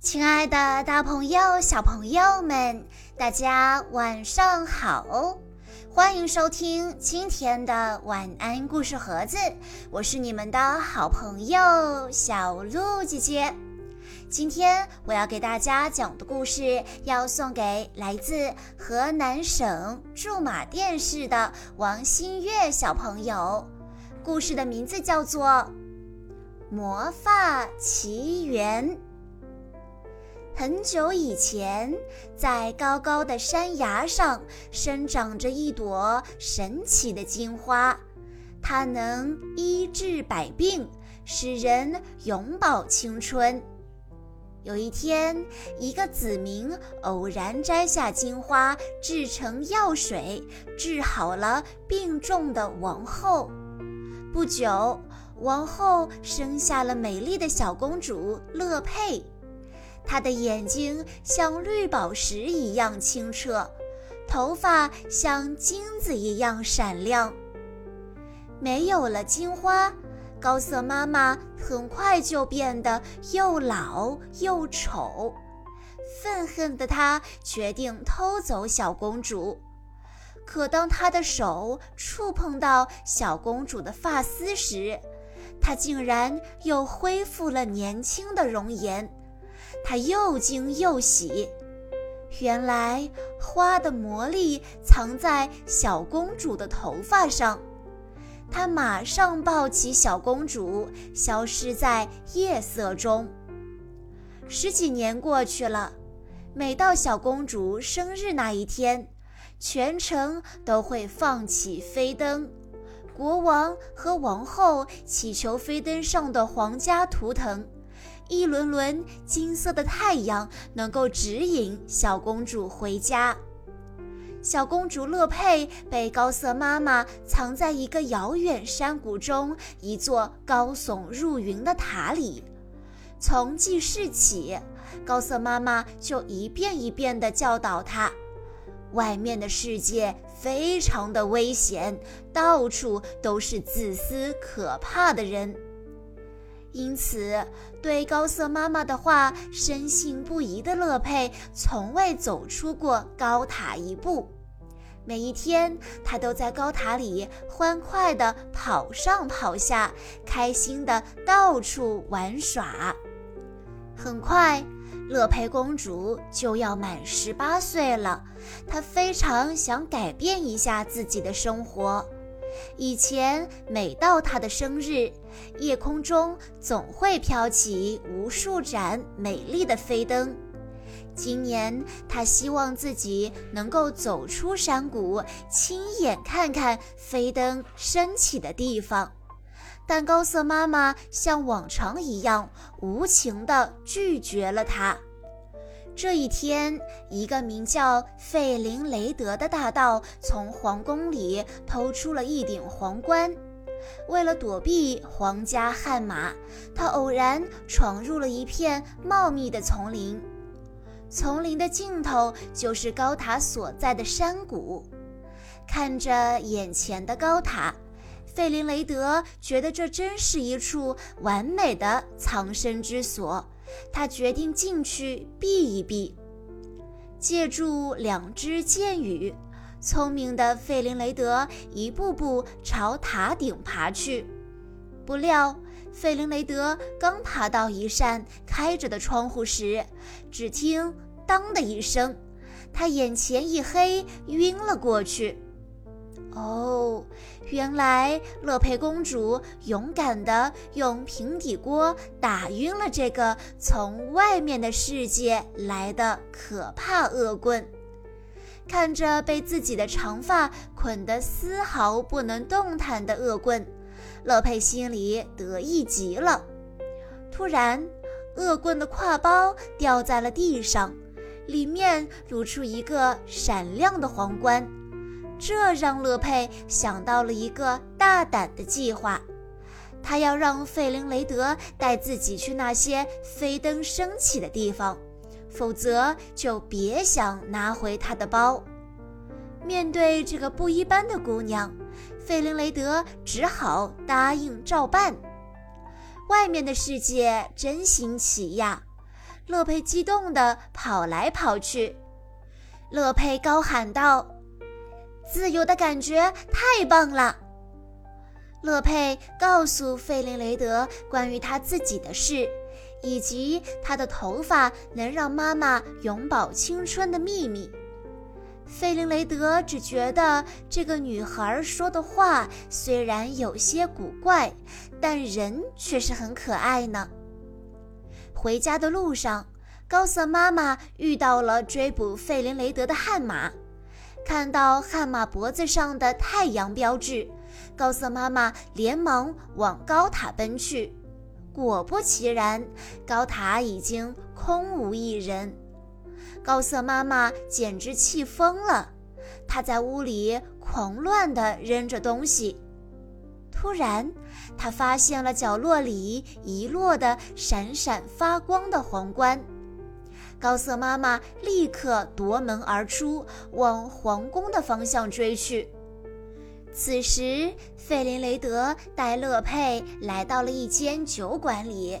亲爱的，大朋友、小朋友们，大家晚上好！欢迎收听今天的晚安故事盒子，我是你们的好朋友小鹿姐姐。今天我要给大家讲的故事，要送给来自河南省驻马店市的王新月小朋友。故事的名字叫做《魔法奇缘》。很久以前，在高高的山崖上生长着一朵神奇的金花，它能医治百病，使人永葆青春。有一天，一个子民偶然摘下金花，制成药水，治好了病重的王后。不久，王后生下了美丽的小公主乐佩。她的眼睛像绿宝石一样清澈，头发像金子一样闪亮。没有了金花，高瑟妈妈很快就变得又老又丑。愤恨的她决定偷走小公主。可当她的手触碰到小公主的发丝时，她竟然又恢复了年轻的容颜。他又惊又喜，原来花的魔力藏在小公主的头发上。他马上抱起小公主，消失在夜色中。十几年过去了，每到小公主生日那一天，全城都会放起飞灯，国王和王后祈求飞灯上的皇家图腾。一轮轮金色的太阳能够指引小公主回家。小公主乐佩被高瑟妈妈藏在一个遥远山谷中一座高耸入云的塔里。从记事起，高瑟妈妈就一遍一遍地教导她：外面的世界非常的危险，到处都是自私可怕的人。因此，对高瑟妈妈的话深信不疑的乐佩，从未走出过高塔一步。每一天，他都在高塔里欢快地跑上跑下，开心地到处玩耍。很快，乐佩公主就要满十八岁了，她非常想改变一下自己的生活。以前每到她的生日，夜空中总会飘起无数盏美丽的飞灯。今年，他希望自己能够走出山谷，亲眼看看飞灯升起的地方。但高瑟妈妈像往常一样无情地拒绝了他。这一天，一个名叫费林雷德的大盗从皇宫里偷出了一顶皇冠。为了躲避皇家悍马，他偶然闯入了一片茂密的丛林。丛林的尽头就是高塔所在的山谷。看着眼前的高塔，费林雷德觉得这真是一处完美的藏身之所。他决定进去避一避，借助两只箭羽，聪明的费林雷德一步步朝塔顶爬去。不料，费林雷德刚爬到一扇开着的窗户时，只听“当”的一声，他眼前一黑，晕了过去。哦，原来乐佩公主勇敢地用平底锅打晕了这个从外面的世界来的可怕恶棍。看着被自己的长发捆得丝毫不能动弹的恶棍，乐佩心里得意极了。突然，恶棍的挎包掉在了地上，里面露出一个闪亮的皇冠。这让乐佩想到了一个大胆的计划，他要让费林雷德带自己去那些飞灯升起的地方，否则就别想拿回他的包。面对这个不一般的姑娘，费林雷德只好答应照办。外面的世界真新奇呀！乐佩激动地跑来跑去。乐佩高喊道：“自由的感觉太棒了！”乐佩告诉费林雷德关于他自己的事，以及她的头发能让妈妈永葆青春的秘密。费林雷德只觉得这个女孩说的话虽然有些古怪，但人却是很可爱呢。回家的路上，高瑟妈妈遇到了追捕费林雷德的悍马，看到悍马脖子上的太阳标志。高瑟妈妈连忙往高塔奔去，果不其然，高塔已经空无一人。高瑟妈妈简直气疯了，她在屋里狂乱地扔着东西。突然，她发现了角落里遗落的闪闪发光的皇冠。高瑟妈妈立刻夺门而出，往皇宫的方向追去。此时，费林雷德带乐佩来到了一间酒馆里，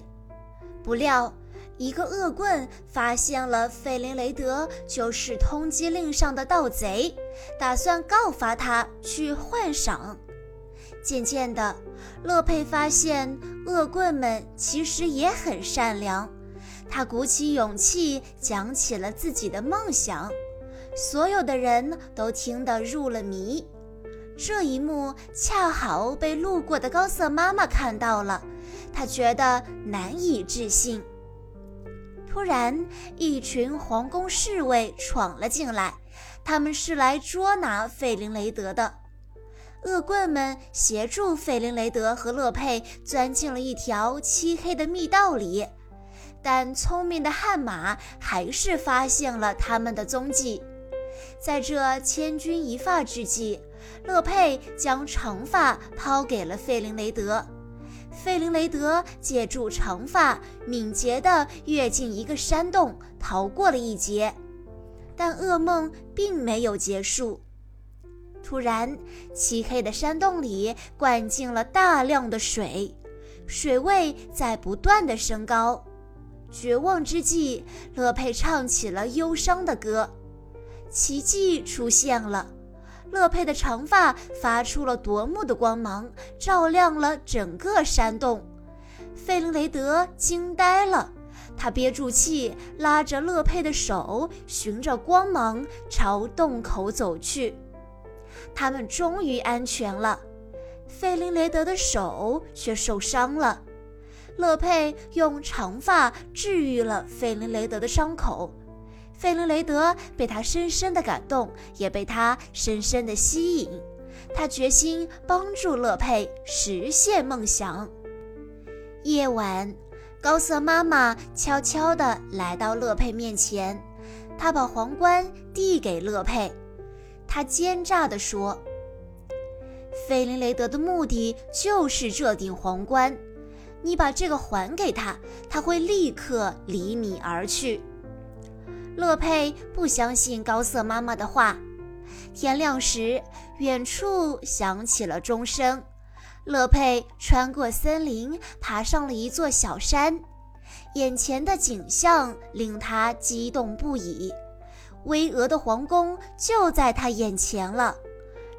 不料一个恶棍发现了费林雷德就是通缉令上的盗贼，打算告发他去换赏。渐渐的，乐佩发现恶棍们其实也很善良，他鼓起勇气讲起了自己的梦想，所有的人都听得入了迷。这一幕恰好被路过的高瑟妈妈看到了，她觉得难以置信。突然，一群皇宫侍卫闯了进来，他们是来捉拿费林雷德的。恶棍们协助费林雷德和乐佩钻进了一条漆黑的密道里，但聪明的悍马还是发现了他们的踪迹。在这千钧一发之际。乐佩将长发抛给了费林雷德，费林雷德借助长发，敏捷地跃进一个山洞，逃过了一劫。但噩梦并没有结束。突然，漆黑的山洞里灌进了大量的水，水位在不断的升高。绝望之际，乐佩唱起了忧伤的歌。奇迹出现了。乐佩的长发发出了夺目的光芒，照亮了整个山洞。费林雷德惊呆了，他憋住气，拉着乐佩的手，循着光芒朝洞口走去。他们终于安全了，费林雷德的手却受伤了。乐佩用长发治愈了费林雷德的伤口。费林雷德被他深深的感动，也被他深深的吸引。他决心帮助乐佩实现梦想。夜晚，高瑟妈妈悄悄地来到乐佩面前，她把皇冠递给乐佩。她奸诈地说：“费林雷德的目的就是这顶皇冠，你把这个还给他，他会立刻离你而去。”乐佩不相信高瑟妈妈的话。天亮时，远处响起了钟声。乐佩穿过森林，爬上了一座小山。眼前的景象令他激动不已。巍峨的皇宫就在他眼前了。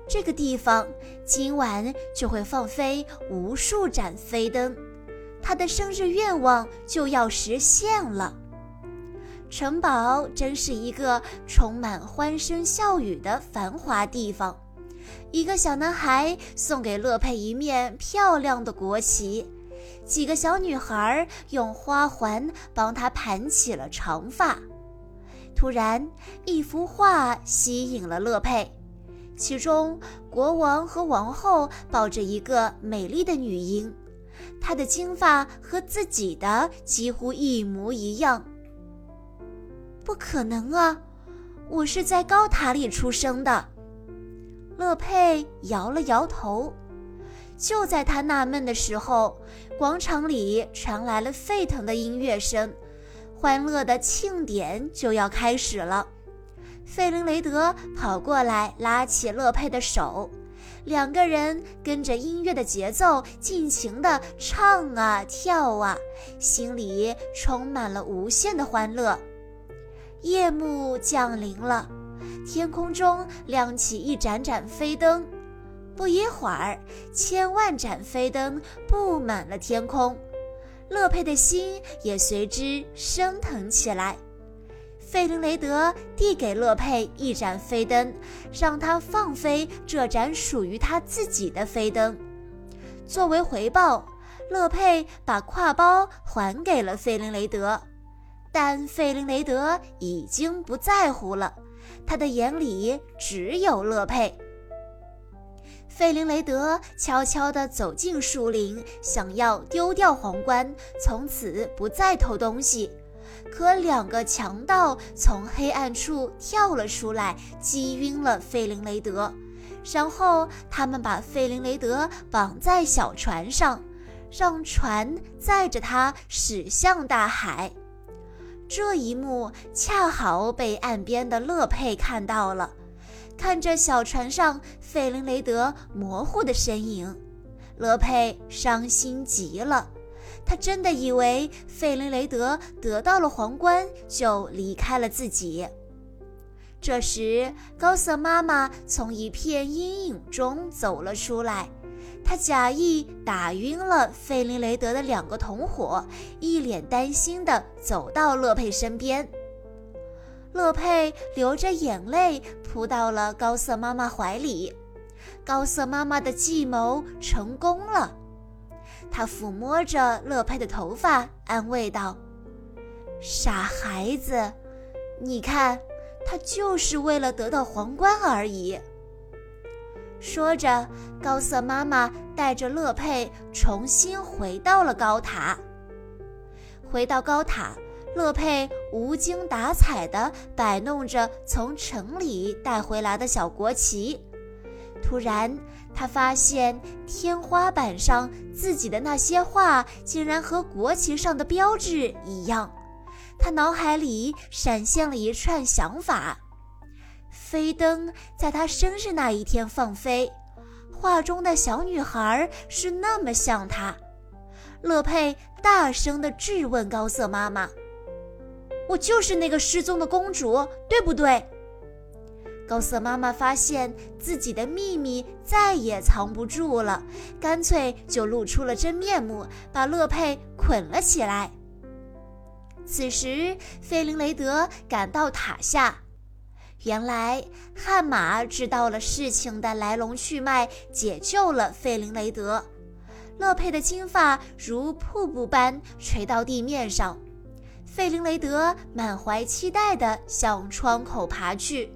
这个地方今晚就会放飞无数盏飞灯。他的生日愿望就要实现了。城堡真是一个充满欢声笑语的繁华地方。一个小男孩送给乐佩一面漂亮的国旗，几个小女孩用花环帮他盘起了长发。突然，一幅画吸引了乐佩，其中国王和王后抱着一个美丽的女婴，她的金发和自己的几乎一模一样。不可能啊！我是在高塔里出生的。乐佩摇了摇头。就在他纳闷的时候，广场里传来了沸腾的音乐声，欢乐的庆典就要开始了。费林雷德跑过来，拉起乐佩的手。两个人跟着音乐的节奏，尽情地唱啊跳啊，心里充满了无限的欢乐。夜幕降临了，天空中亮起一盏盏飞灯。不一会儿，千万盏飞灯布满了天空，乐佩的心也随之升腾起来。费林雷德递给乐佩一盏飞灯，让他放飞这盏属于他自己的飞灯。作为回报，乐佩把挎包还给了费林雷德，但费林雷德已经不在乎了，他的眼里只有乐佩。费林雷德悄悄地走进树林，想要丢掉皇冠，从此不再偷东西。可两个强盗从黑暗处跳了出来，击晕了费林雷德。然后他们把费林雷德绑在小船上，让船载着他驶向大海。这一幕恰好被岸边的乐佩看到了，看着小船上费林雷德模糊的身影，乐佩伤心极了。他真的以为费林雷德得到了皇冠就离开了自己。这时，高瑟妈妈从一片阴影中走了出来，他假意打晕了费林雷德的两个同伙，一脸担心地走到乐佩身边。乐佩流着眼泪扑到了高瑟妈妈怀里，高瑟妈妈的计谋成功了。他抚摸着乐佩的头发，安慰道：“傻孩子，你看，他就是为了得到皇冠而已。”说着，高瑟妈妈带着乐佩重新回到了高塔。回到高塔，乐佩无精打采地摆弄着从城里带回来的小国旗。突然，他发现天花板上自己的那些画竟然和国旗上的标志一样。他脑海里闪现了一串想法：飞灯在他生日那一天放飞，画中的小女孩是那么像他。乐佩大声地质问高瑟妈妈：“我就是那个失踪的公主，对不对？”高瑟妈妈发现自己的秘密再也藏不住了，干脆就露出了真面目，把乐佩捆了起来。此时，费林雷德赶到塔下，原来悍马知道了事情的来龙去脉，解救了费林雷德。乐佩的金发如瀑布般垂到地面上，费林雷德满怀期待地向窗口爬去。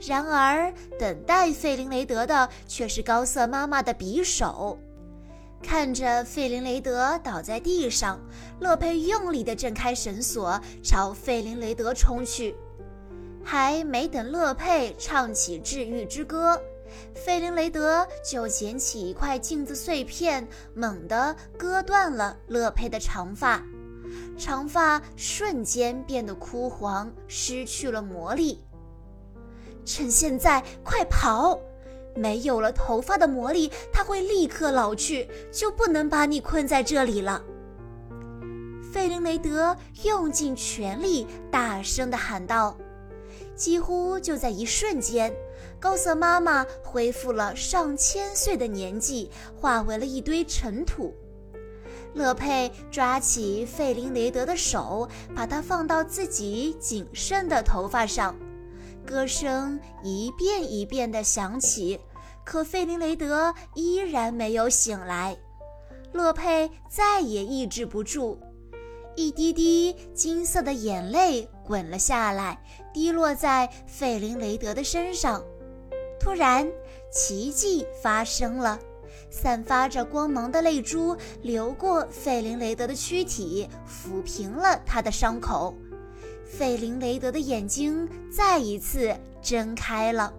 然而，等待费林雷德的却是高瑟妈妈的匕首。看着费林雷德倒在地上，乐佩用力地挣开绳索，朝费林雷德冲去。还没等乐佩唱起治愈之歌，费林雷德就捡起一块镜子碎片，猛地割断了乐佩的长发，长发瞬间变得枯黄，失去了魔力。趁现在，快跑！没有了头发的魔力，它会立刻老去，就不能把你困在这里了。费林雷德用尽全力，大声地喊道。几乎就在一瞬间，高瑟妈妈恢复了上千岁的年纪，化为了一堆尘土。乐佩抓起费林雷德的手，把它放到自己仅剩的头发上。歌声一遍一遍地响起，可费林雷德依然没有醒来。乐佩再也抑制不住，一滴滴金色的眼泪滚了下来，滴落在费林雷德的身上。突然，奇迹发生了，散发着光芒的泪珠流过费林雷德的躯体，抚平了他的伤口。费林雷德的眼睛再一次睁开了。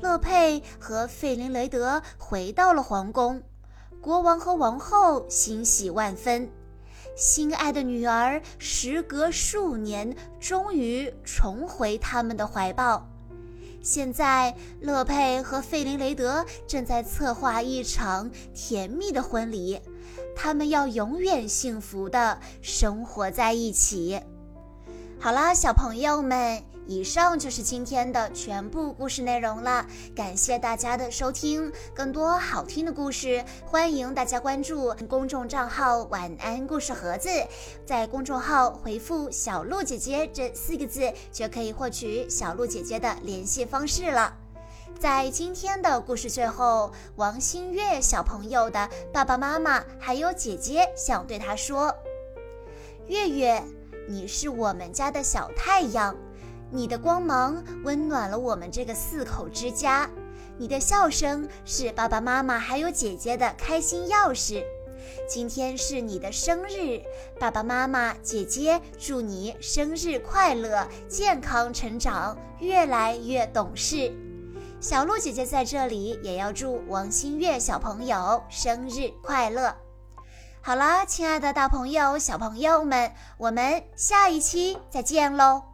乐佩和费林雷德回到了皇宫，国王和王后欣喜万分，心爱的女儿时隔数年终于重回他们的怀抱。现在，乐佩和费林雷德正在策划一场甜蜜的婚礼，他们要永远幸福的生活在一起。好啦，小朋友们。以上就是今天的全部故事内容了，感谢大家的收听。更多好听的故事，欢迎大家关注公众账号“晚安故事盒子”。在公众号回复“小鹿姐姐”这四个字，就可以获取小鹿姐姐的联系方式了。在今天的故事最后，王新月小朋友的爸爸妈妈还有姐姐想对他说：“月月，你是我们家的小太阳。”你的光芒温暖了我们这个四口之家，你的笑声是爸爸妈妈还有姐姐的开心钥匙。今天是你的生日，爸爸妈妈、姐姐祝你生日快乐，健康成长，越来越懂事。小鹿姐姐在这里也要祝王新月小朋友生日快乐。好了，亲爱的大朋友、小朋友们，我们下一期再见喽。